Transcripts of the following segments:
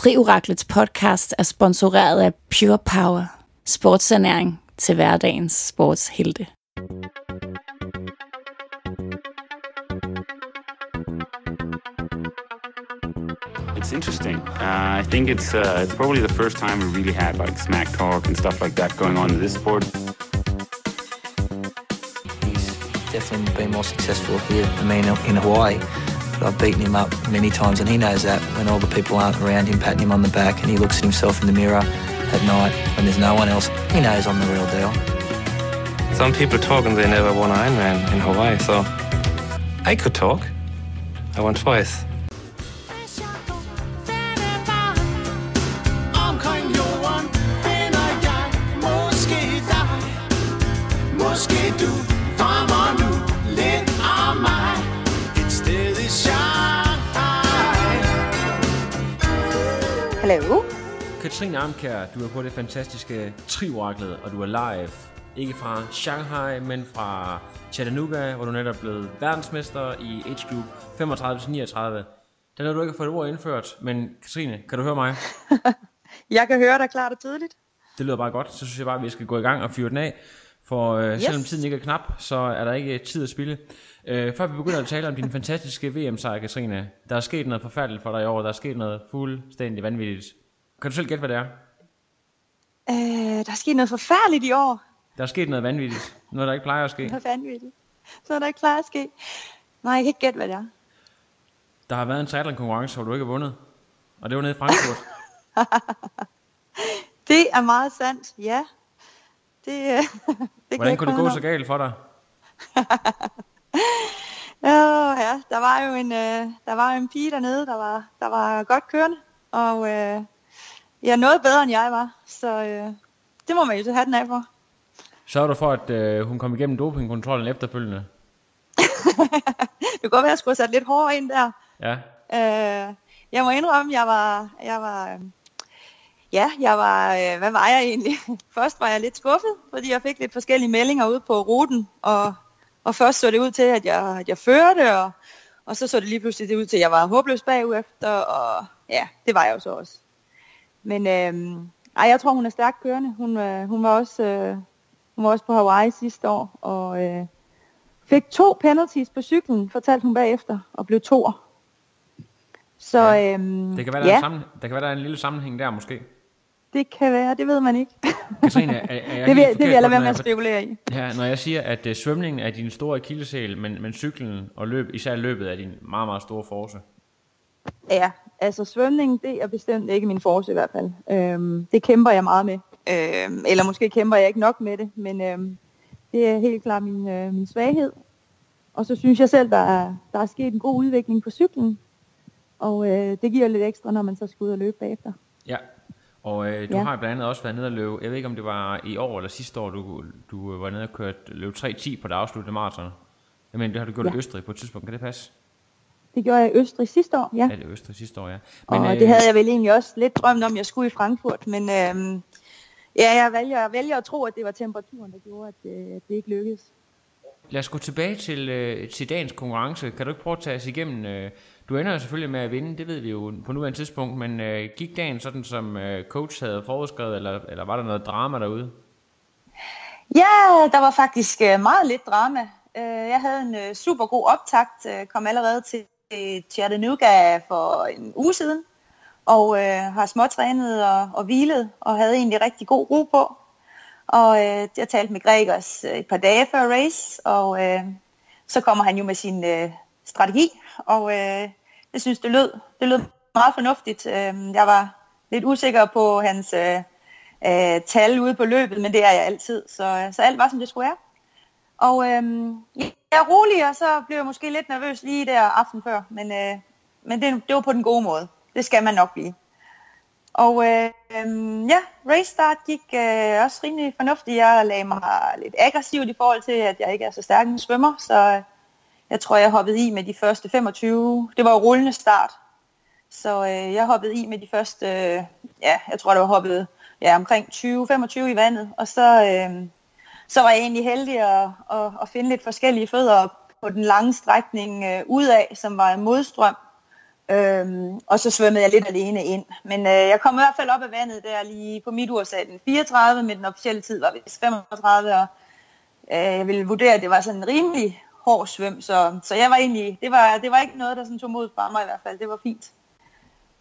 Trioraklets podcast er sponsoreret af Pure Power, sportsernæring til hverdagens sportshelte. It's interesting. Uh, I think it's uh, it's probably the first time we really had like smack talk and stuff like that going on in this sport. He's definitely been more successful here than me in, in Hawaii. I've beaten him up many times, and he knows that when all the people aren't around him patting him on the back, and he looks at himself in the mirror at night when there's no one else, he knows I'm the real deal. Some people talk and they never won Ironman in Hawaii, so I could talk. I won twice. Hallo? Katrine Amkær, du er på det fantastiske Trioraklet, og du er live. Ikke fra Shanghai, men fra Chattanooga, hvor du netop er blevet verdensmester i Age Group 35-39. Den har du ikke fået et ord indført, men Katrine, kan du høre mig? Jeg kan høre dig klart og tydeligt. Det lyder bare godt. Så synes jeg bare, at vi skal gå i gang og fyre den af. For øh, yes. selvom tiden ikke er knap, så er der ikke tid at spille. Øh, før vi begynder at tale om din fantastiske VM-sejr, Katrine. Der er sket noget forfærdeligt for dig i år. Der er sket noget fuldstændig vanvittigt. Kan du selv gætte, hvad det er? Øh, der er sket noget forfærdeligt i år. Der er sket noget vanvittigt. Noget, der ikke plejer at ske. Noget vanvittigt. Så er der ikke klar at ske. Nej, jeg kan ikke gætte, hvad det er. Der har været en triathlon-konkurrence, hvor du ikke har vundet. Og det var nede i Frankfurt. Det er meget sandt, ja. Det, øh, det Hvordan kunne det gå om. så galt for dig? Åh, ja, der var jo en, øh, der var jo en pige dernede, der var, der var godt kørende. Og øh, ja, noget bedre end jeg var. Så øh, det må man jo have den af for. Sørger du for, at øh, hun kom igennem dopingkontrollen efterfølgende? Det kunne godt være, at jeg skulle have sat lidt hårdere ind der. Ja. Øh, jeg må indrømme, jeg var, jeg var, øh, ja, jeg var, øh, hvad var jeg egentlig? Først var jeg lidt skuffet, fordi jeg fik lidt forskellige meldinger ude på ruten, og, og først så det ud til, at jeg, at jeg førte, og, og så så det lige pludselig det ud til, at jeg var håbløs bagud efter, og ja, det var jeg jo så også. Men øh, ej, jeg tror, hun er stærkt kørende. Hun, øh, hun, var også, øh, hun var også på Hawaii sidste år, og øh, fik to penalties på cyklen, fortalte hun bagefter, og blev toer. Så Ja. øhm, Det kan være, der, ja, er en sammen, der kan være, der er en lille sammenhæng der måske. Det kan være, det ved man ikke. Katrine, er, er jeg det, vil, det vil jeg lade være med at spekulere i. Ja, når jeg siger, at uh, svømningen er din store akilleshæl, men, men cyklen og løb, især løbet er din meget, meget store force. Ja, altså svømning, det er bestemt ikke min force i hvert fald. Øhm, det kæmper jeg meget med. Øhm, eller måske kæmper jeg ikke nok med det, men øhm, det er helt klart min, øh, min svaghed. Og så synes jeg selv, der er, der er sket en god udvikling på cyklen. Og øh, det giver lidt ekstra, når man så skal ud og løbe bagefter. Ja, og øh, du Ja. har blandt andet også været nede og løbe, jeg ved ikke om det var i år eller sidste år, du, du var nede og kørt løb 3.10 på det afsluttede maraton. Jeg mener, det har du gjort Ja. i Østrig på et tidspunkt, kan det passe? Det gjorde jeg i Østrig sidste år, ja. Ja, det er Østrig sidste år, ja. Men, og øh, det havde jeg vel egentlig også lidt drømt om, jeg skulle i Frankfurt. Men øh, ja, jeg vælger, jeg vælger at tro, at det var temperaturen, der gjorde, at, øh, at det ikke lykkedes. Lad os gå tilbage til, øh, til dagens konkurrence. Kan du ikke prøve at tage os igennem? Øh, du ender jo selvfølgelig med at vinde, det ved vi jo på nuværende tidspunkt, men øh, gik dagen sådan, som øh, coach havde forudskrevet, eller, eller var der noget drama derude? Ja, der var faktisk øh, meget lidt drama. Øh, Jeg havde en øh, super god optakt, øh, kom allerede til øh, Chattanooga for en uge siden, og øh, har småtrænet og, og hvilet, og havde egentlig rigtig god ro på. Og øh, jeg talte med Gregers øh, et par dage før race, og øh, så kommer han jo med sin øh, strategi, og øh, jeg synes, det lød, det lød meget fornuftigt. Øhm, jeg var lidt usikker på hans øh, øh, tal ude på løbet, men det er jeg altid, så, øh, så alt var, som det skulle være. Og øh, jeg er rolig, og så blev jeg måske lidt nervøs lige der aften før, men, øh, men det, det var på den gode måde. Det skal man nok blive. Og øh, øhm, ja, race start gik øh, også rimelig fornuftigt. Jeg lagde mig lidt aggressivt i forhold til, at jeg ikke er så stærk en svømmer, så øh, jeg tror, jeg hoppede i med de første 25. Det var jo rullende start, så øh, jeg hoppede i med de første, øh, ja, jeg tror, det var hoppet ja, omkring 20-25 i vandet, og så, øh, så var jeg egentlig heldig at, at, at finde lidt forskellige fødder på den lange strækning øh, ud af, som var en modstrøm, Øhm, og så svømmede jeg lidt alene ind. Men øh, jeg kom i hvert fald op af vandet der lige på mit ur den 34, men den officielle tid var vist 35, og øh, jeg ville vurdere, at det var sådan en rimelig hård svøm, så, så jeg var egentlig, det var, det var ikke noget, der sådan tog mod fra mig i hvert fald, det var fint.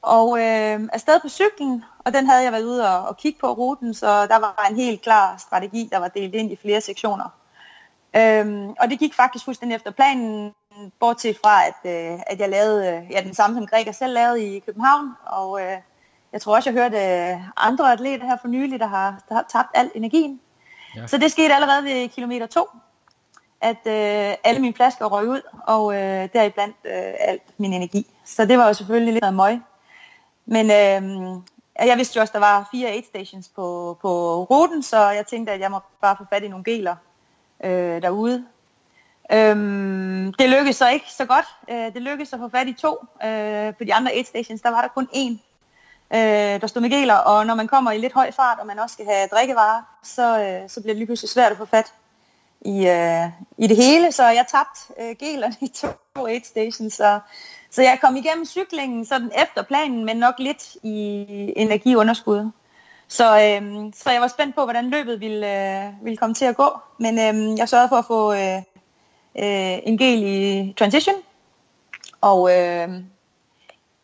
Og øh, afsted på cyklen, og den havde jeg været ude og, og kigge på ruten, så der var en helt klar strategi, der var delt ind i flere sektioner. Øhm, og det gik faktisk fuldstændig efter planen, bortset fra, at, øh, at jeg lavede øh, ja, den samme, som Gregor selv lavede i København, og øh, jeg tror også, jeg hørte øh, andre atleter her for nylig, der har, der har tabt al energien. Ja. Så det skete allerede ved kilometer 2, at øh, alle mine flasker røg ud, og øh, deriblandt øh, alt min energi. Så det var jo selvfølgelig lidt af møg. Men øh, jeg vidste jo også, at der var fire aid stations på, på ruten, så jeg tænkte, at jeg må bare få fat i nogle geler øh, derude. Øhm, det lykkedes så ikke så godt. Øh, det lykkedes at få fat i to. Øh, på de andre aid stations, der var der kun én, øh, der stod med geler. Og når man kommer i lidt høj fart, og man også skal have drikkevarer, så, øh, så bliver det lige pludselig svært at få fat i, øh, i det hele. Så jeg tabte øh, gelerne i to aid stations. Så, så jeg kom igennem cyklingen sådan efter planen, men nok lidt i energiunderskud. Så, øh, så jeg var spændt på, hvordan løbet ville, øh, ville komme til at gå. Men øh, jeg sørgede for at få øh, øh, en gel i transition. Og øh,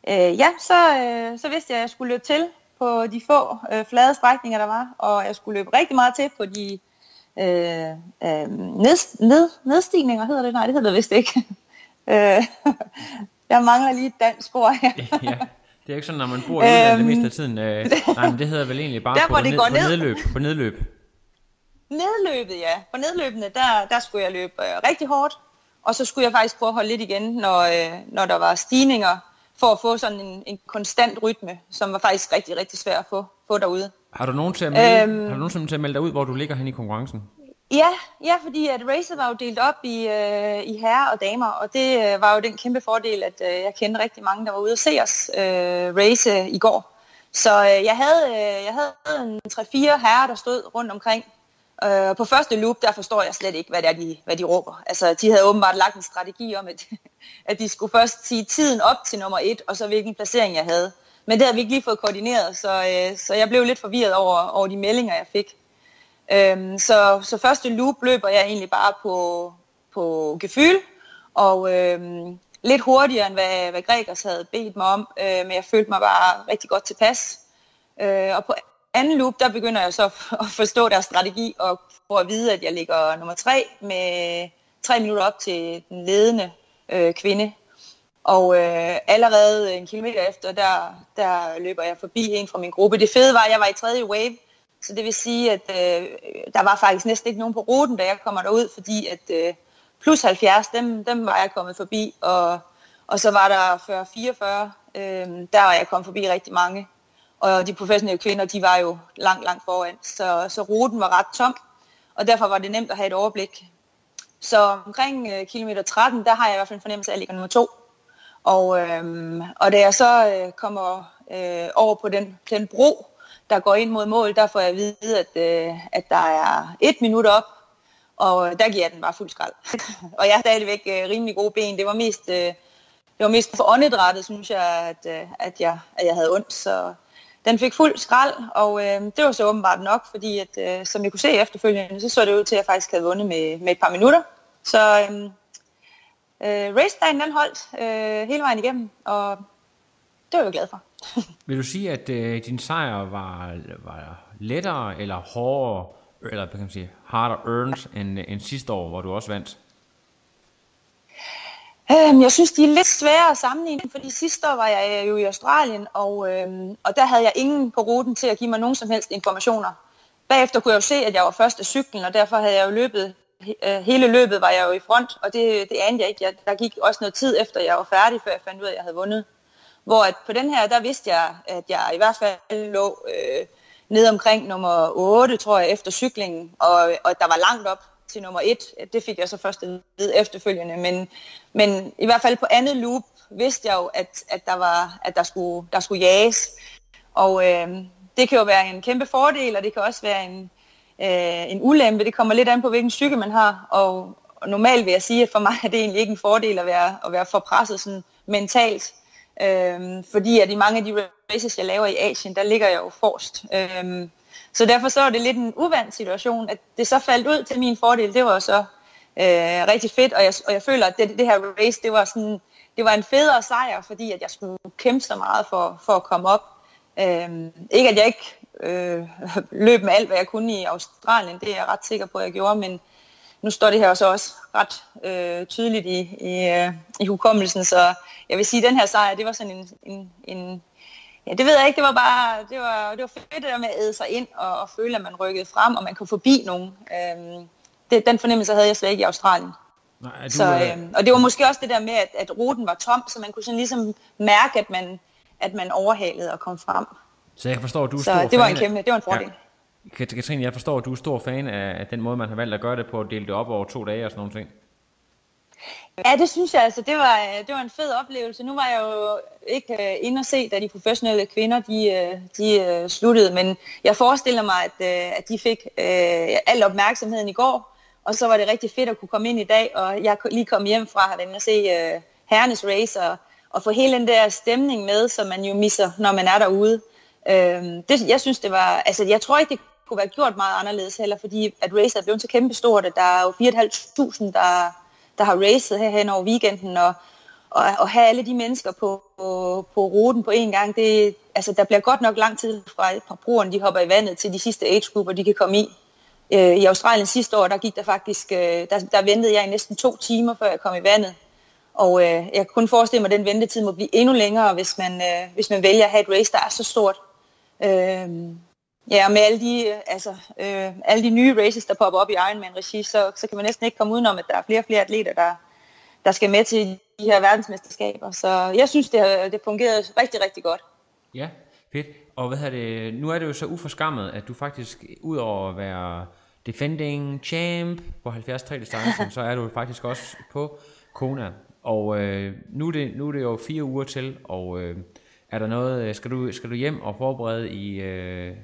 øh, ja, så, øh, så vidste jeg, at jeg skulle løbe til på de få øh, flade strækninger, der var. Og jeg skulle løbe rigtig meget til på de øh, øh, ned, ned, nedstigninger, hedder det? Nej, det hedder det vist ikke. øh, jeg mangler lige et dansk ord her. ja. Det er ikke sådan, når man bor i udlandet øhm, det meste af tiden. Øh, nej, men det hedder vel egentlig bare der, på, det ned, går på ned. nedløb. På nedløb. Nedløbet, ja. På nedløbene, der, der skulle jeg løbe øh, rigtig hårdt. Og så skulle jeg faktisk prøve at holde lidt igen, når, øh, når der var stigninger, for at få sådan en, en konstant rytme, som var faktisk rigtig, rigtig svært at få, få derude. Har du nogen til at melde, øhm, har du nogen til at melde dig ud, hvor du ligger hen i konkurrencen? Ja, ja, fordi at racet var jo delt op i, øh, i herrer og damer, og det øh, var jo den kæmpe fordel, at øh, jeg kendte rigtig mange, der var ude at se os øh, race i går. Så øh, jeg havde, øh, jeg havde en 3-4 herrer, der stod rundt omkring. Øh, på første loop, der forstår jeg slet ikke, hvad, det er, de, hvad de råber. Altså, de havde åbenbart lagt en strategi om, at, at de skulle først sige tiden op til nummer et, og så hvilken placering jeg havde. Men det havde vi ikke lige fået koordineret, så, øh, så jeg blev lidt forvirret over, over de meldinger, jeg fik. Øhm, så, så første loop løber jeg egentlig bare på, på gefyl, og øhm, lidt hurtigere end hvad, hvad Gregers havde bedt mig om, øh, men jeg følte mig bare rigtig godt tilpas. Øh, og på anden loop, der begynder jeg så at forstå deres strategi og får at vide, at jeg ligger nummer tre med tre minutter op til den ledende øh, kvinde. Og øh, allerede en kilometer efter, der, der løber jeg forbi en fra min gruppe. Det fede var, at jeg var i tredje wave, så det vil sige, at øh, der var faktisk næsten ikke nogen på ruten, da jeg kommer derud, fordi at øh, plus 70, dem, dem var jeg kommet forbi, og, og så var der 40-44, øh, der var jeg kommet forbi rigtig mange. Og de professionelle kvinder, de var jo langt, langt foran, så, så ruten var ret tom, og derfor var det nemt at have et overblik. Så omkring øh, kilometer 13, der har jeg i hvert fald en fornemmelse af, at jeg ligger nummer to. Og, øh, og da jeg så øh, kommer øh, over på den, den bro, der går ind mod mål, der får jeg at vide, at, øh, at der er et minut op, og der giver jeg den bare fuld skrald. og jeg har stadigvæk øh, rimelig gode ben. Det var mest, øh, det var mest for åndedrættet, synes jeg, at, øh, at, jeg, at jeg havde ondt. Så den fik fuld skrald, og øh, det var så åbenbart nok, fordi at, øh, som jeg kunne se efterfølgende, så så det ud til, at jeg faktisk havde vundet med, med et par minutter. Så øhm, øh, øh, racedagen den holdt øh, hele vejen igennem, og det var jeg glad for. Vil du sige, at øh, din sejr var, var lettere eller hårdere, eller kan man sige, harder earned end, end sidste år, hvor du også vandt? Øhm, jeg synes, de er lidt svære at sammenligne, fordi sidste år var jeg øh, jo i Australien, og, øhm, og der havde jeg ingen på ruten til at give mig nogen som helst informationer. Bagefter kunne jeg jo se, at jeg var første cyklen, og derfor havde jeg jo løbet, øh, hele løbet var jeg jo i front, og det, det anede jeg ikke. Jeg, der gik også noget tid efter, jeg var færdig, før jeg fandt ud af, at jeg havde vundet. Hvor at på den her, der vidste jeg, at jeg i hvert fald lå øh, ned omkring nummer 8, tror jeg, efter cyklingen, og, og der var langt op til nummer 1. Det fik jeg så først at vide efterfølgende, men, men i hvert fald på andet loop vidste jeg jo, at, at, der, var, at der, skulle, der skulle jages. Og øh, det kan jo være en kæmpe fordel, og det kan også være en, øh, en ulempe. Det kommer lidt an på, hvilken psyke man har, og, og normalt vil jeg sige, at for mig er det egentlig ikke en fordel at være, at være for presset sådan mentalt. Øh, fordi at i mange af de races, jeg laver i Asien, der ligger jeg jo forrest. Øh, så derfor så var det lidt en uvant situation, at det så faldt ud til min fordel. Det var så øh, rigtig fedt, og jeg, og jeg føler, at det, det her race, det var sådan, det var en federe sejr, fordi at jeg skulle kæmpe så meget for, for at komme op. Øh, ikke at jeg ikke øh, løb med alt, hvad jeg kunne i Australien, det er jeg ret sikker på, at jeg gjorde, men nu står det her så også ret øh, tydeligt i, i, øh, i hukommelsen, så jeg vil sige, at den her sejr, det var sådan en, en, en ja, det ved jeg ikke, det var bare, det var, det var fedt det der med at æde sig ind og, og føle, at man rykkede frem, og man kunne forbi nogen. Øhm, det, den fornemmelse havde jeg slet ikke i Australien. Nej, du, Så, øh, øhm, og det var måske også det der med, at, at ruten var tom, så man kunne sådan ligesom mærke, at man, at man overhalede og kom frem. så jeg forstår, at du er Så stor det var en af- kæmpe, det var en fordel. Ja. Kat- Katrine, jeg forstår, at du er stor fan af, af den måde, man har valgt at gøre det på, at dele det op over to dage og sådan nogle ting. Ja, det synes jeg altså, det var, øh, det var en fed oplevelse. Nu var jeg jo ikke uh, inde og se, da de professionelle kvinder, de, uh, de uh, sluttede, men jeg forestiller mig, at, uh, at de fik uh, al opmærksomheden i går, og så var det rigtig fedt at kunne komme ind i dag, og jeg lige kom hjem fra at se uh, herrenes race, og, og få hele den der stemning med, som man jo misser, når man er derude. Uh, det, jeg synes, det var, altså jeg tror ikke, det kunne være gjort meget anderledes heller, fordi at race er blevet så kæmpestort, at der er jo 4.500, der der har racet her hen over weekenden, og, og, og have alle de mennesker på, på, på ruten på en gang, det, altså, der bliver godt nok lang tid fra, fra brugerne, de hopper i vandet, til de sidste age-grupper, de kan komme i. Øh, I Australien sidste år, der gik der faktisk, øh, der, der ventede jeg i næsten to timer, før jeg kom i vandet. Og øh, jeg kan kun forestille mig, at den ventetid må blive endnu længere, hvis man, øh, hvis man vælger at have et race, der er så stort. Øh, Ja, og med alle de, øh, altså, øh, alle de nye races, der popper op i Ironman-regi, så, så kan man næsten ikke komme udenom, at der er flere og flere atleter, der, der skal med til de her verdensmesterskaber. Så jeg synes, det, har, det fungerede rigtig, rigtig godt. Ja, fedt. Og hvad det, nu er det jo så uforskammet, at du faktisk, ud over at være defending champ på 73 distancen, så er du faktisk også på Kona. Og øh, nu, er det, nu er det jo fire uger til, og øh, er der noget, øh, skal du, skal du hjem og forberede i, øh,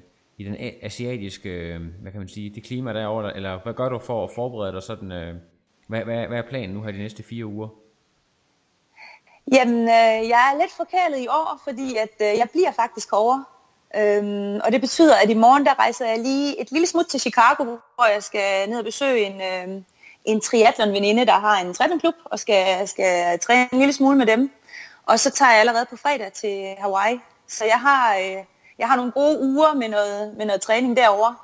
i den asiatiske, øh, hvad kan man sige, det klima derovre, eller hvad gør du for at forberede dig sådan, øh, hvad, hvad, hvad er planen nu her de næste fire uger? Jamen, øh, jeg er lidt forkælet i år, fordi at øh, jeg bliver faktisk over. Øhm, og det betyder, at i morgen der rejser jeg lige et lille smut til Chicago, hvor jeg skal ned og besøge en, øh, en triathlon-veninde, der har en triathlonklub, og skal, skal træne en lille smule med dem. Og så tager jeg allerede på fredag til Hawaii. Så jeg har, øh, jeg har nogle gode uger med noget, med noget træning derovre.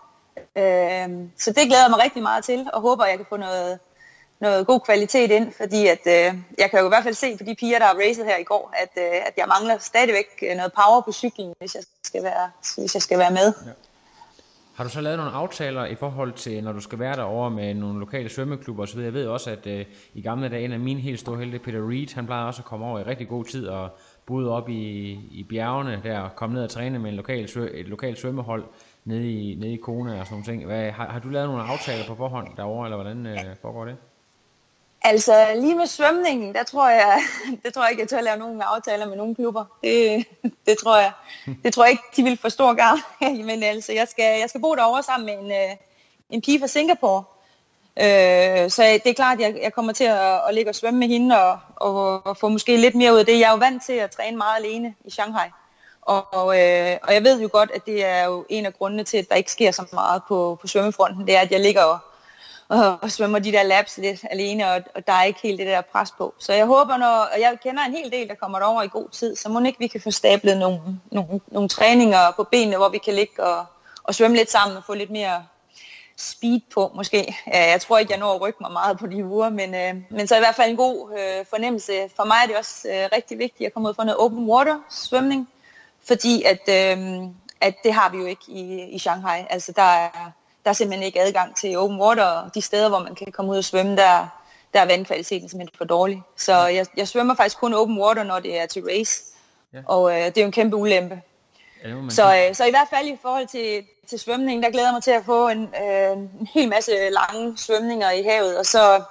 Øhm, så det glæder jeg mig rigtig meget til, og håber, at jeg kan få noget, noget god kvalitet ind, fordi at, øh, jeg kan jo i hvert fald se på de piger, der har racet her i går, at, øh, at jeg mangler stadigvæk øh, noget power på cyklen, hvis jeg skal være, hvis jeg skal være med. Ja. Har du så lavet nogle aftaler i forhold til, når du skal være derovre med nogle lokale svømmeklubber osv.? Jeg ved også, at øh, i gamle dage, en af mine helt store helte, Peter Reed, han plejede også at komme over i rigtig god tid og boede op i, i bjergene der, og komme ned og træne med en lokal, et lokalt svømmehold nede i, nede i Kona og sådan nogle ting. Hvad, har, har du lavet nogle aftaler på forhånd derovre, eller hvordan øh, foregår det? Altså lige med svømningen, der tror jeg, det tror jeg ikke, jeg tør at lave nogen aftaler med nogle klubber. Det, det tror jeg. Det tror jeg ikke, de vil få stor gavn men altså, jeg skal, jeg skal bo derovre sammen med en, øh, en pige fra Singapore. Øh, så det er klart, at jeg, jeg kommer til at, at ligge og svømme med hende og, og, og få måske lidt mere ud af det. Jeg er jo vant til at træne meget alene i Shanghai. Og, og, øh, og jeg ved jo godt, at det er jo en af grundene til, at der ikke sker så meget på, på svømmefronten. Det er, at jeg ligger og, og, og svømmer de der laps lidt alene, og, og der er ikke helt det der pres på. Så jeg håber, når og jeg kender en hel del, der kommer derover i god tid, så må ikke vi kan få stablet nogle, nogle, nogle træninger på benene, hvor vi kan ligge og, og svømme lidt sammen og få lidt mere speed på, måske. Jeg tror ikke, jeg når at rykke mig meget på de uger, men, øh, men så i hvert fald en god øh, fornemmelse. For mig er det også øh, rigtig vigtigt at komme ud for noget open water svømning, fordi at, øh, at det har vi jo ikke i, i Shanghai. Altså der er, der er simpelthen ikke adgang til open water, og de steder, hvor man kan komme ud og svømme, der, der er vandkvaliteten simpelthen for dårlig. Så jeg, jeg svømmer faktisk kun open water, når det er til race, Ja. og øh, det er jo en kæmpe ulempe. Ja, det Så, øh, så i hvert fald i forhold til, til svømning, der glæder jeg mig til at få en, øh, en hel masse lange svømninger i havet. Og så,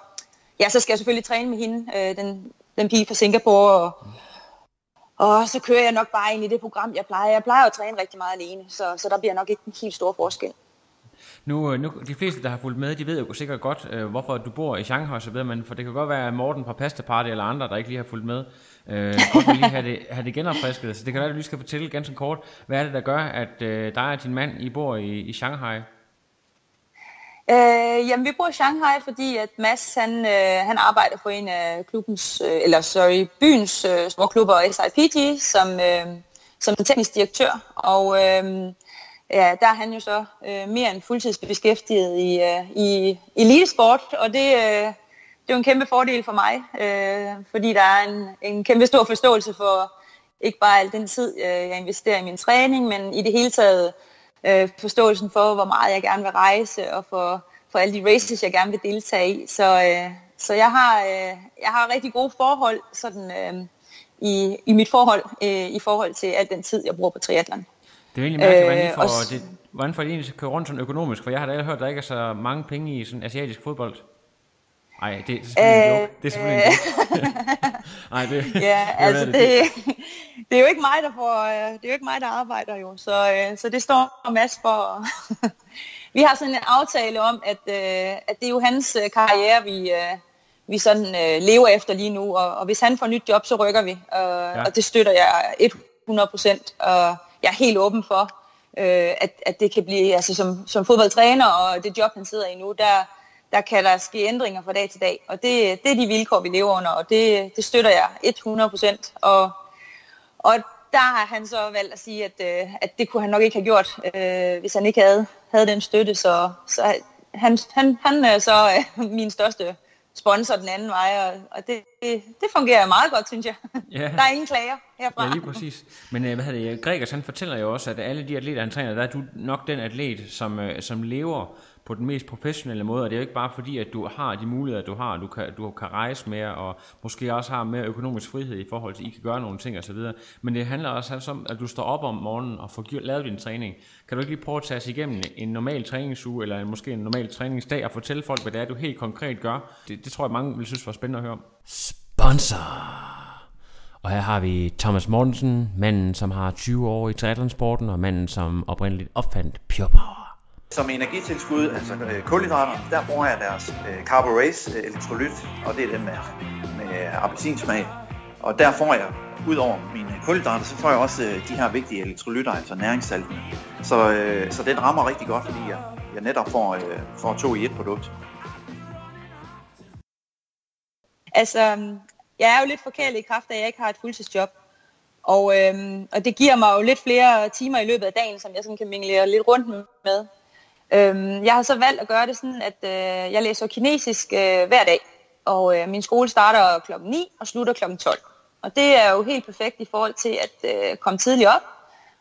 ja, så skal jeg selvfølgelig træne med hende, øh, den, den pige fra Singapore. Og, og så kører jeg nok bare ind i det program, jeg plejer. Jeg plejer at træne rigtig meget alene, så, så der bliver nok ikke en helt stor forskel. Nu, øh, nu, de fleste, der har fulgt med, de ved jo sikkert godt, øh, hvorfor du bor i Shanghai, så ved man, for det kan godt være Morten fra Pasta Party eller andre, der ikke lige har fulgt med, øh, godt vil lige have det, have det genopfrisket. Så det kan være, at du lige skal fortælle ganske kort, hvad er det, der gør, at øh, dig og din mand, I bor i, i Shanghai? Øh, jamen, vi bor i Shanghai, fordi at Mads, han, øh, han arbejder for en af klubbens, øh, eller sorry, byens øh, store klubber, SIPG, som, øh, som teknisk direktør. Og øh, ja, der er han jo så øh, mere end fuldtidsbeskæftiget i, øh, i elitesport, og det, øh, det er jo en kæmpe fordel for mig, øh, fordi der er en, en kæmpe stor forståelse for ikke bare al den tid, øh, jeg investerer i min træning, men i det hele taget øh, forståelsen for, hvor meget jeg gerne vil rejse, og for, for alle de races, jeg gerne vil deltage i. Så, øh, så jeg, har, øh, jeg har rigtig gode forhold sådan, øh, i, i mit forhold, øh, i forhold til al den tid, jeg bruger på triathlon. Det er egentlig mærkeligt, hvordan, I Øh, får, og s- det, hvordan får I egentlig køre rundt sådan økonomisk? For jeg har da hørt, at der ikke er så mange penge i sådan asiatisk fodbold. Nej, det er selvfølgelig en joke. Det er selvfølgelig en joke. Nej, det, Ja, hvad altså er det, det, det er jo ikke mig, der får, øh, det er jo ikke mig, der arbejder jo, så, øh, så det står Mads for. vi har sådan en aftale om, at, øh, at det er jo hans øh, karriere, vi, øh, vi sådan øh, lever efter lige nu, og, og hvis han får nyt job, så rykker vi, og, ja. og det støtter jeg 100 procent, og jeg er helt åben for, øh, at, at det kan blive, altså som, som fodboldtræner og det job, han sidder i nu, der, der kan der ske ændringer fra dag til dag, og det, det er de vilkår, vi lever under, og det, det støtter jeg 100 procent, og, og der har han så valgt at sige, at, øh, at det kunne han nok ikke have gjort, øh, hvis han ikke havde, havde den støtte, så, så han, han, han er så øh, min største sponsor den anden vej, og, og det, det, det fungerer meget godt, synes jeg. Ja. Der er ingen klager herfra. Ja, lige præcis. Men øh, hvad hedder det, Gregers han fortæller jo også, at alle de atleter, han træner, der er du nok den atlet, som, øh, som lever på den mest professionelle måde, og det er jo ikke bare fordi, at du har de muligheder, du har, du kan, du kan rejse mere, og måske også har mere økonomisk frihed i forhold til, at I kan gøre nogle ting osv., men det handler også altså om, at du står op om morgenen og får lavet din træning. Kan du ikke lige prøve at tage os igennem en normal træningsuge, eller måske en normal træningsdag, og fortælle folk, hvad det er, du helt konkret gør? Det, det tror jeg, mange vil synes var spændende at høre om. Sponsor! Og her har vi Thomas Mortensen, manden som har 20 år i triathlonsporten, og manden som oprindeligt opfandt Pure Power. Som energitilskud, altså øh, kulhydrater, der bruger jeg deres øh, Carbo Race øh, elektrolyt, og det er den med, med appelsinsmag. Og der får jeg, ud over mine kulhydrater, så får jeg også øh, de her vigtige elektrolytter, altså næringssaltene. Så, øh, så den rammer rigtig godt, fordi jeg, jeg netop får, øh, får to i et produkt. Altså, jeg er jo lidt forkælet i kraft af, at jeg ikke har et fuldtidsjob. Og, øhm, og det giver mig jo lidt flere timer i løbet af dagen, som jeg sådan kan mingle lidt rundt med. Øhm, jeg har så valgt at gøre det sådan, at øh, jeg læser kinesisk øh, hver dag. Og øh, min skole starter klokken 9 og slutter klokken 12. Og det er jo helt perfekt i forhold til at øh, komme tidligt op.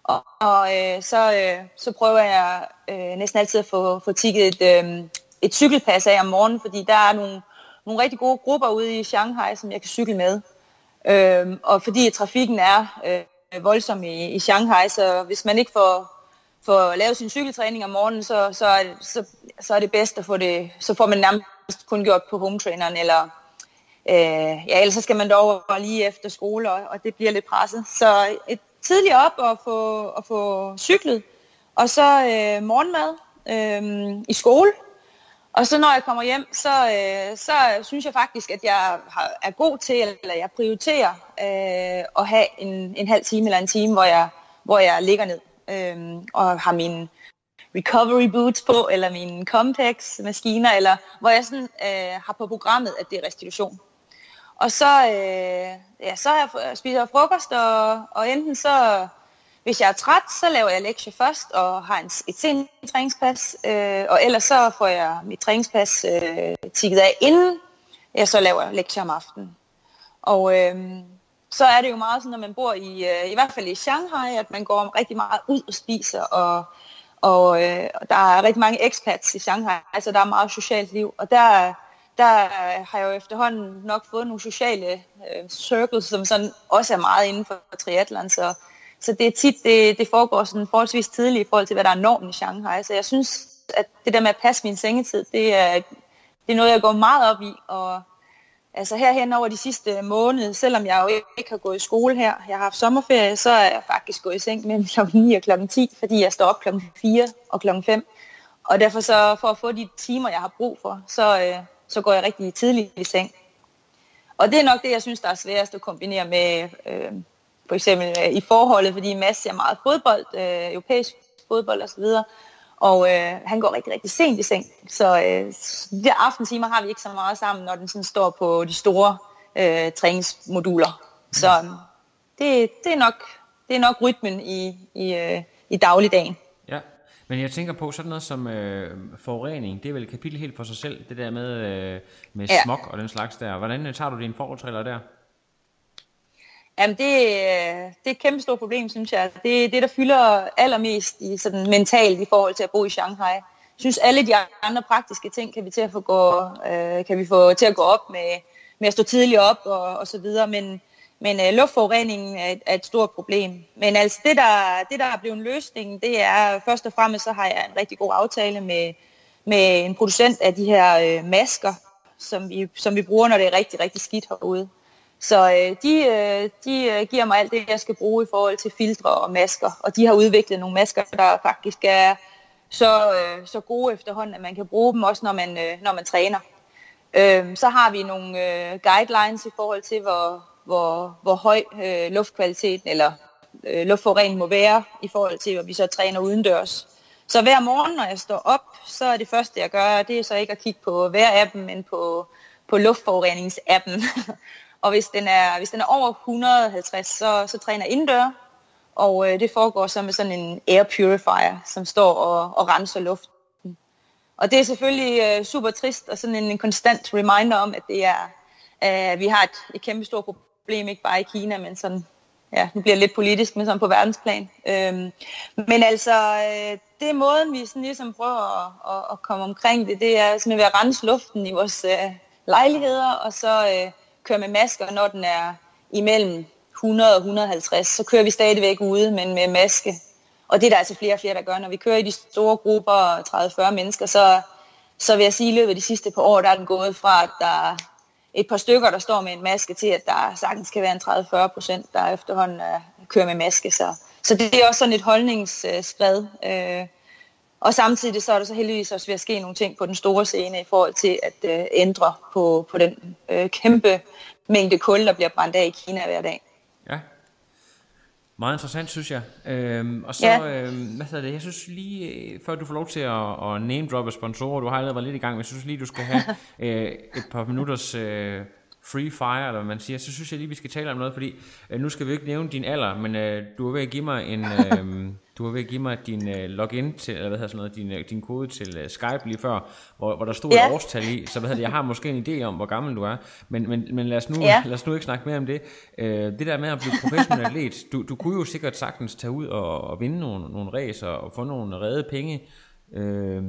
Og, og øh, så, øh, så prøver jeg øh, næsten altid at få, få tigget et, øh, et cykelpas af om morgenen, fordi der er nogle, nogle rigtig gode grupper ude i Shanghai, som jeg kan cykle med. Øhm, og fordi trafikken er øh, voldsom i, i Shanghai, så hvis man ikke får, får lavet sin cykeltræning om morgenen, så, så, er, så, så er det bedst at få det, så får man nærmest kun gjort på hometraineren, eller øh, ja, ellers så skal man dog lige efter skole, og, og det bliver lidt presset. Så et tidligt op og få, og få cyklet, og så øh, morgenmad øh, i skole, og så når jeg kommer hjem, så, øh, så synes jeg faktisk, at jeg har, er god til, eller jeg prioriterer øh, at have en, en halv time eller en time, hvor jeg, hvor jeg ligger ned øh, og har mine recovery boots på, eller mine Compex maskiner, eller hvor jeg sådan, øh, har på programmet, at det er restitution. Og så, øh, ja, så jeg, spiser jeg frokost, og, og enten så, hvis jeg er træt, så laver jeg lektie først, og har en, et sent træningspas, øh, og ellers så får jeg mit træningspas øh, tikket af, inden jeg så laver lektie om aftenen. Og øh, så er det jo meget sådan, når man bor i, øh, i hvert fald i Shanghai, at man går rigtig meget ud og spiser, og, og øh, der er rigtig mange expats i Shanghai, altså der er meget socialt liv, og der, der har jeg jo efterhånden nok fået nogle sociale øh, circles, som sådan også er meget inden for triathlon, så, så det er tit, det, det foregår sådan forholdsvis tidligt i forhold til, hvad der er normen i Shanghai, så jeg synes, at det der med at passe min sengetid, det er, det er noget, jeg går meget op i, og altså herhen over de sidste måneder, selvom jeg jo ikke har gået i skole her, jeg har haft sommerferie, så er jeg faktisk gået i seng mellem kl. 9 og kl. 10, fordi jeg står op kl. 4 og kl. 5 og derfor så for at få de timer, jeg har brug for, så, øh, så går jeg rigtig tidligt i seng. Og det er nok det, jeg synes, der er sværest at kombinere med øh, for eksempel øh, i forholdet, fordi Mads ser meget fodbold, øh, europæisk fodbold osv., og øh, han går rigtig, rigtig sent i seng. Så øh, de aftentimer har vi ikke så meget sammen, når den sådan står på de store øh, træningsmoduler. Så øh, det, det, er nok, det er nok rytmen i, i, øh, i dagligdagen. Ja, men jeg tænker på sådan noget som øh, forurening, det er vel et kapitel helt for sig selv, det der med, øh, med Ja. smog og den slags der. Hvordan øh, tager du dine forholdsregler der? Jamen det, øh, det er et kæmpe stort problem, synes jeg. Det er det, der fylder allermest i sådan mentalt i forhold til at bo i Shanghai. Jeg synes alle de andre praktiske ting kan vi til at få, gå, øh, kan vi få til at gå op med, med at stå tidligt op og, og så videre, men, men øh, luftforureningen er et, er et stort problem. Men altså det der, det, der er blevet en løsning, det er først og fremmest, så har jeg en rigtig god aftale med, med en producent af de her øh, masker, som vi, som vi bruger, når det er rigtig, rigtig skidt herude. Så øh, de, øh, de øh, giver mig alt det, jeg skal bruge i forhold til filtre og masker. Og de har udviklet nogle masker, der faktisk er så, øh, så gode efterhånden, at man kan bruge dem også, når man, øh, når man træner. Øh, så har vi nogle øh, guidelines i forhold til, hvor, hvor, hvor høj øh, luftkvaliteten eller øh, luftforureningen må være i forhold til, at vi så træner udendørs. Så hver morgen, når jeg står op, så er det første, jeg gør, det er så ikke at kigge på vejr-appen, men på, på luftforureningsappen. og hvis den, er, hvis den er over 150, så, så træner indendør, og øh, det foregår så med sådan en air purifier, som står og, og renser luften. Og det er selvfølgelig øh, super trist, og sådan en, en konstant reminder om, at det er, øh, vi har et, et kæmpe stort problem, ikke bare i Kina, men sådan, ja, nu bliver lidt politisk, men sådan på verdensplan. Øhm, men altså, øh, det er måden, vi sådan ligesom prøver at, at, at komme omkring det, det er simpelthen ved at rense luften i vores øh, lejligheder, og så øh, kører med masker, når den er imellem 100 og 150, så kører vi stadigvæk ude, men med maske. Og det er der altså flere og flere, der gør. Når vi kører i de store grupper, 30-40 mennesker, så, så vil jeg sige, at i løbet af de sidste par år, der er den gået fra, at der er et par stykker, der står med en maske, til at der sagtens kan være en 30-40 procent, der efterhånden kører med maske. Så, så det er også sådan et holdningsskred. Øh, og samtidig så er der så heldigvis også ved at ske nogle ting på den store scene i forhold til at uh, ændre på, på den uh, kæmpe mængde kul, der bliver brændt af i Kina hver dag. Ja. Meget interessant, synes jeg. Øhm, og så, Ja. øhm, hvad hedder det, jeg synes lige, øh, før du får lov til at, at name-droppe sponsorer, du har allerede været lidt i gang, men jeg synes lige, du skal have øh, et par minutters øh, free fire, eller hvad man siger, så synes jeg lige, vi skal tale om noget, fordi øh, nu skal vi ikke nævne din alder, men øh, du er ved at give mig en, øh, du er ved at give mig din øh, login til, eller hvad hedder sådan noget, din, øh, din kode til øh, Skype lige før, hvor, hvor der stod Ja. et årstal i, så hvad hedder jeg har måske en idé om, hvor gammel du er, men, men, men lad, os nu, Ja. lad os nu ikke snakke mere om det. Øh, det der med at blive professionel atlet, du, du kunne jo sikkert sagtens tage ud og, og vinde nogle, nogle racer og få nogle redde penge, øh,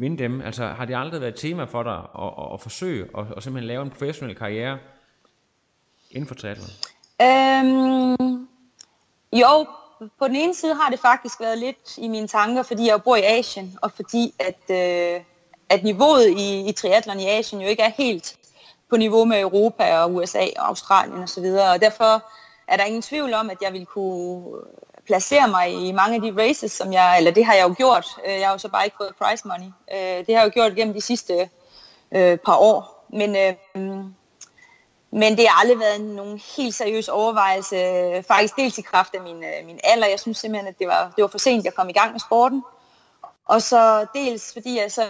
vinde dem. Altså har det aldrig været et tema for dig at, at, at forsøge at, at simpelthen lave en professionel karriere inden for triathlon? Øhm, jo, på den ene side har det faktisk været lidt i mine tanker, fordi jeg bor i Asien, og fordi at, øh, at niveauet i, i triatlon i Asien jo ikke er helt på niveau med Europa og USA og Australien osv. Og, og derfor er der ingen tvivl om, at jeg vil kunne placere mig i mange af de races, som jeg, eller det har jeg jo gjort. Øh, jeg har jo så bare ikke fået prize money. Øh, det har jeg jo gjort gennem de sidste øh, par år. Men øh, men det har aldrig været nogen helt seriøs overvejelse, øh, faktisk dels i kraft af min, øh, min alder. Jeg synes simpelthen, at det var, det var for sent, jeg kom i gang med sporten. Og så dels fordi jeg så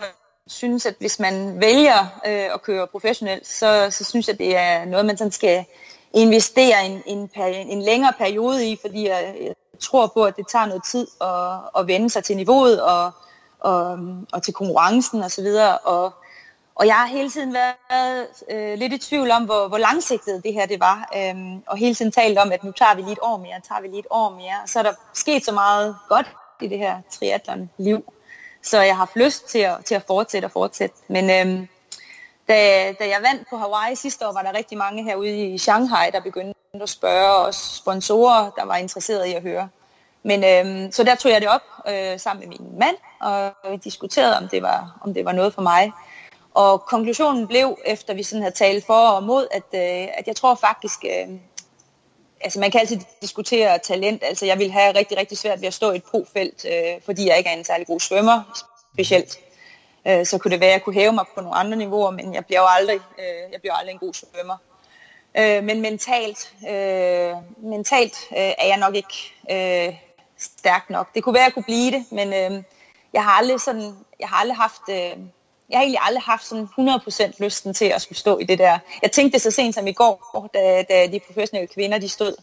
synes, at hvis man vælger øh, at køre professionelt, så, så synes jeg, det er noget, man sådan skal investere en, en, peri- en længere periode i, fordi jeg, jeg tror på, at det tager noget tid at, at vende sig til niveauet og, og, og til konkurrencen osv. Og, og, og jeg har hele tiden været øh, lidt i tvivl om, hvor, hvor langsigtet det her det var. Øhm, og hele tiden talt om, at nu tager vi lige et år mere, tager vi lige et år mere. Så er der sket så meget godt i det her triathlon-liv. Så jeg har haft lyst til at, til at fortsætte og fortsætte. Men øhm, da, da jeg vandt på Hawaii sidste år, var der rigtig mange herude i Shanghai, der begyndte at spørge os sponsorer, der var interesserede i at høre. Men øhm, så der tog jeg det op øh, sammen med min mand og vi diskuterede, om det var, om det var noget for mig. Og konklusionen blev, efter vi sådan havde talt for og mod, at, øh, at jeg tror faktisk, øh, altså man kan altid diskutere talent, altså jeg vil have rigtig, rigtig svært ved at stå i et profelt, øh, fordi jeg ikke er en særlig god svømmer, specielt. Øh, så kunne det være, at jeg kunne hæve mig på nogle andre niveauer, men jeg bliver jo aldrig, øh, jeg bliver aldrig en god svømmer. Øh, men mentalt, øh, mentalt øh, er jeg nok ikke øh, stærk nok. Det kunne være, at jeg kunne blive det, men øh, jeg har aldrig sådan, jeg har aldrig haft, øh, jeg har egentlig aldrig haft sådan 100% lysten til at skulle stå i det der. Jeg tænkte det så sent som i går, da, da de professionelle kvinder, de stod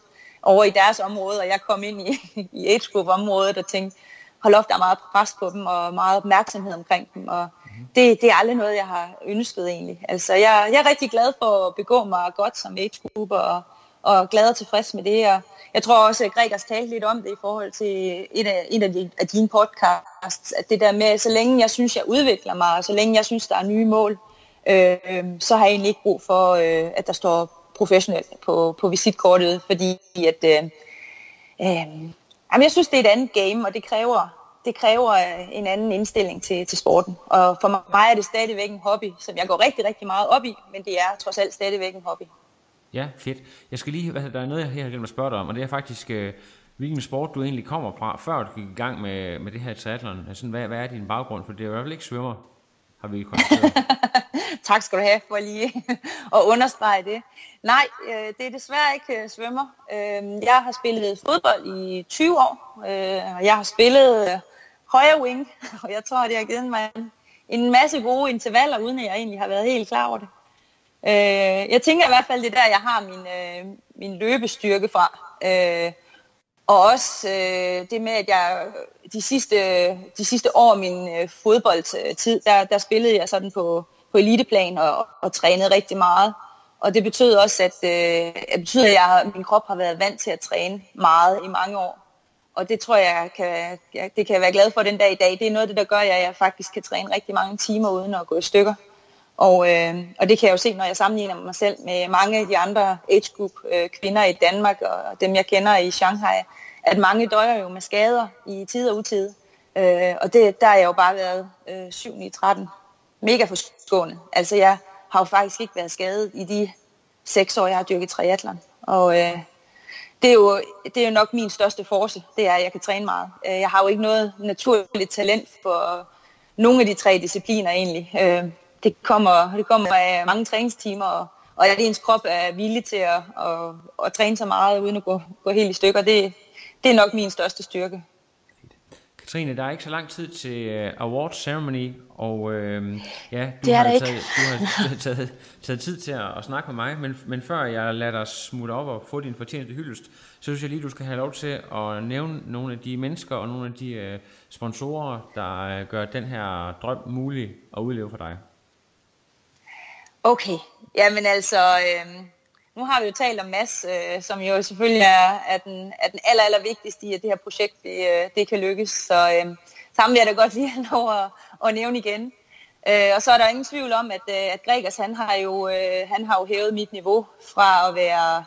over i deres område, og jeg kom ind i, i age group området og tænkte, hold op, der er meget pres på dem, og meget opmærksomhed omkring dem, og det, det er aldrig noget, jeg har ønsket egentlig. Altså, jeg, jeg er rigtig glad for at begå mig godt som age group, og, og glad og tilfreds med det, og jeg tror også, at Gregers talte lidt om det i forhold til et af, et af, de, af dine podcasts, at det der med, så længe jeg synes, jeg udvikler mig, og så længe jeg synes, der er nye mål, øh, så har jeg egentlig ikke brug for, øh, at der står professionelt på, på visitkortet, fordi at, øh, øh, jamen, jeg synes, det er et andet game, og det kræver, det kræver øh, en anden indstilling til, til sporten. Og for mig er det stadigvæk en hobby, som jeg går rigtig, rigtig meget op i, men det er trods alt stadigvæk en hobby. Ja, fedt. Jeg skal lige, der er noget, jeg har glemt at spørge dig om, og det er faktisk, øh, hvilken sport du egentlig kommer fra, før du gik i gang med, med det her triathlon. Altså, hvad, hvad er din baggrund? For det er i hvert fald ikke svømmer, har vi konstateret. tak skal du have for lige at understrege det. Nej, øh, det er desværre ikke øh, svømmer. Øh, jeg har spillet fodbold i 20 år, øh, og jeg har spillet øh, højre wing, og jeg tror, det har givet mig en, en masse gode intervaller, uden at jeg egentlig har været helt klar over det. Øh, jeg tænker i hvert fald, det er der, jeg har min, øh, min løbestyrke fra. Øh, og også øh, det med, at jeg de sidste, de sidste år af min øh, fodboldtid, der, der spillede jeg sådan på, på eliteplan og, og trænede rigtig meget. Og det betød også, at, øh, det betyder, at jeg, min krop har været vant til at træne meget i mange år. Og det tror jeg, kan, det kan jeg være glad for den dag i dag. Det er noget af det, der gør, at jeg faktisk kan træne rigtig mange timer uden at gå i stykker. Og, øh, og det kan jeg jo se, når jeg sammenligner mig selv med mange af de andre age group øh, kvinder i Danmark og dem, jeg kender i Shanghai, at mange døjer jo med skader i tid og utid. Øh, og det, der har jeg jo bare været øh, 7 i 13. Mega forskående. Altså jeg har jo faktisk ikke været skadet i de seks år, jeg har dyrket triathlon. Og øh, det, er jo, det er jo nok min største force, det er, at jeg kan træne meget. Øh, jeg har jo ikke noget naturligt talent for nogle af de tre discipliner egentlig. Øh, Øh, det kommer, det kommer af mange træningstimer, og, og at ens krop er villig til at, at, at træne så meget, uden at gå, gå helt i stykker, det, det er nok min største styrke. Katrine, der er ikke så lang tid til uh, award ceremony, og uh, ja, du det har, taget, du har taget, taget tid til at, at snakke med mig, men, men før jeg lader dig smutte op og få din fortjente hyldest, så synes jeg lige, du skal have lov til at nævne nogle af de mennesker og nogle af de uh, sponsorer, der uh, gør den her drøm mulig at udleve for dig. Okay, jamen altså, øh, nu har vi jo talt om Mads, øh, som jo selvfølgelig er, er, den, er den aller, aller vigtigste i, at det her projekt det, øh, det kan lykkes. Så øh, sammen vil jeg da godt lige have lov at, at nævne igen. Øh, og så er der ingen tvivl om, at, øh, at Gregers han har, jo, øh, han har jo hævet mit niveau fra at være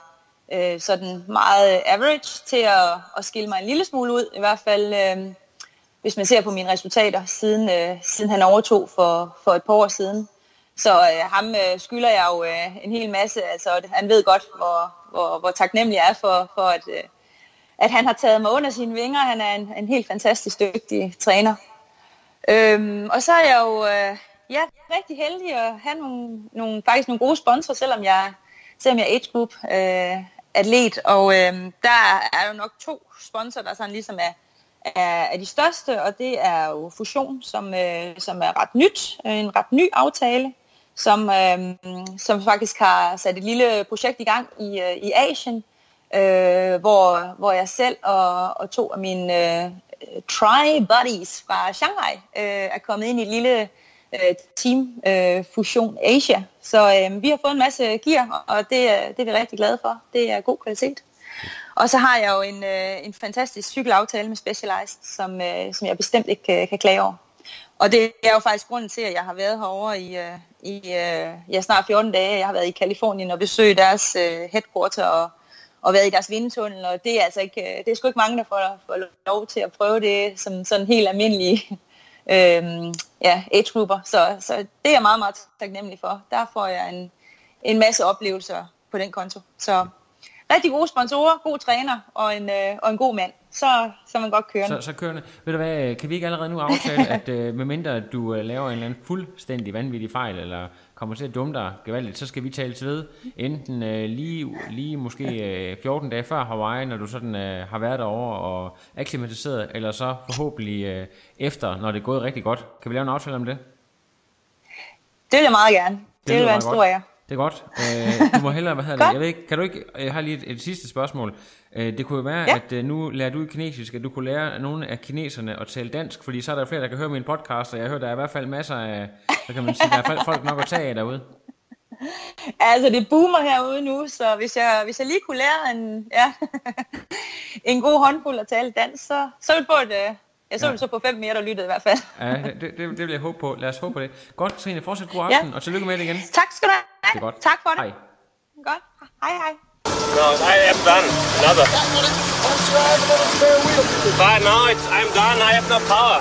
øh, sådan meget average til at, at skille mig en lille smule ud. I hvert fald, øh, hvis man ser på mine resultater, siden, øh, siden han overtog for, for et par år siden. Så øh, ham øh, skylder jeg jo øh, en hel masse. Altså, han ved godt, hvor, hvor, hvor taknemmelig jeg er for, for at, øh, at han har taget mig under sine vinger. Han er en, en helt fantastisk dygtig træner. Øhm, og så er jeg jo øh, ja, rigtig heldig at have nogle, nogle, faktisk nogle gode sponsorer, selvom jeg, selvom jeg er age group øh, atlet. Og øh, der er jo nok to sponsorer, der sådan ligesom er, er, er de største, og det er jo Fusion, som, øh, som er ret nyt, en ret ny aftale som, øh, som faktisk har sat et lille projekt i gang i, øh, i Asien, øh, hvor, hvor jeg selv og, og to af mine øh, try-buddies fra Shanghai øh, er kommet ind i et lille øh, team, øh, Fusion Asia. Så øh, vi har fået en masse gear, og det, øh, det er vi rigtig glade for. Det er god kvalitet. Og så har jeg jo en, øh, en fantastisk cykelaftale med Specialized, som, øh, som jeg bestemt ikke kan, kan klage over. Og det er jo faktisk grunden til, at jeg har været herovre i, øh, i øh, ja, snart 14 dage. Jeg har været i Kalifornien og besøgt deres øh, headquarter og, og været i deres vindtunnel, og det er altså ikke, øh, det er sgu ikke mange, der får, får lov til at prøve det som sådan helt almindelige øh, ja, age-grupper. Så, så det er jeg meget, meget taknemmelig for. Der får jeg en, en masse oplevelser på den konto. Så rigtig gode sponsorer, god træner og en, øh, og en god mand. så, så er man godt kørende. Så, så kørende. Ved du hvad, kan vi ikke allerede nu aftale, at øh, medmindre du øh, laver en eller anden fuldstændig vanvittig fejl, eller kommer til at dumme dig gevaldigt, så skal vi tales ved, enten øh, lige, lige måske øh, 14 dage før Hawaii, når du sådan øh, har været derovre og akklimatiseret, eller så forhåbentlig øh, efter, når det er gået rigtig godt. Kan vi lave en aftale om det? Det vil jeg meget gerne. Det, det vil være en stor ære. Det er godt. Øh, du må hellere, hvad hedder det? Jeg ved ikke, kan du ikke, jeg har lige et, et sidste spørgsmål. Øh, det kunne jo være, Ja. at øh, nu lærer du kinesisk, at du kunne lære nogle af kineserne at tale dansk, fordi så er der flere, der kan høre min podcast, og jeg hører, der er i hvert fald masser af, hvad kan man sige, der er folk nok at tage af derude. Altså, det boomer herude nu, så hvis jeg, hvis jeg lige kunne lære en, ja, en god håndfuld at tale dansk, så, så ville vi få et, ja, så vi så på fem mere, der lyttede i hvert fald. Ja, det, det, det vil jeg håbe på. Lad os håbe på det. Godt, Trine. Fortsæt god aften, Ja. og tillykke med det igen. Tak skal du have. Det er godt. Tak for det. Hej. Godt. Hej, hej. No, I am done. Another. But now it's, I'm done. I have no power.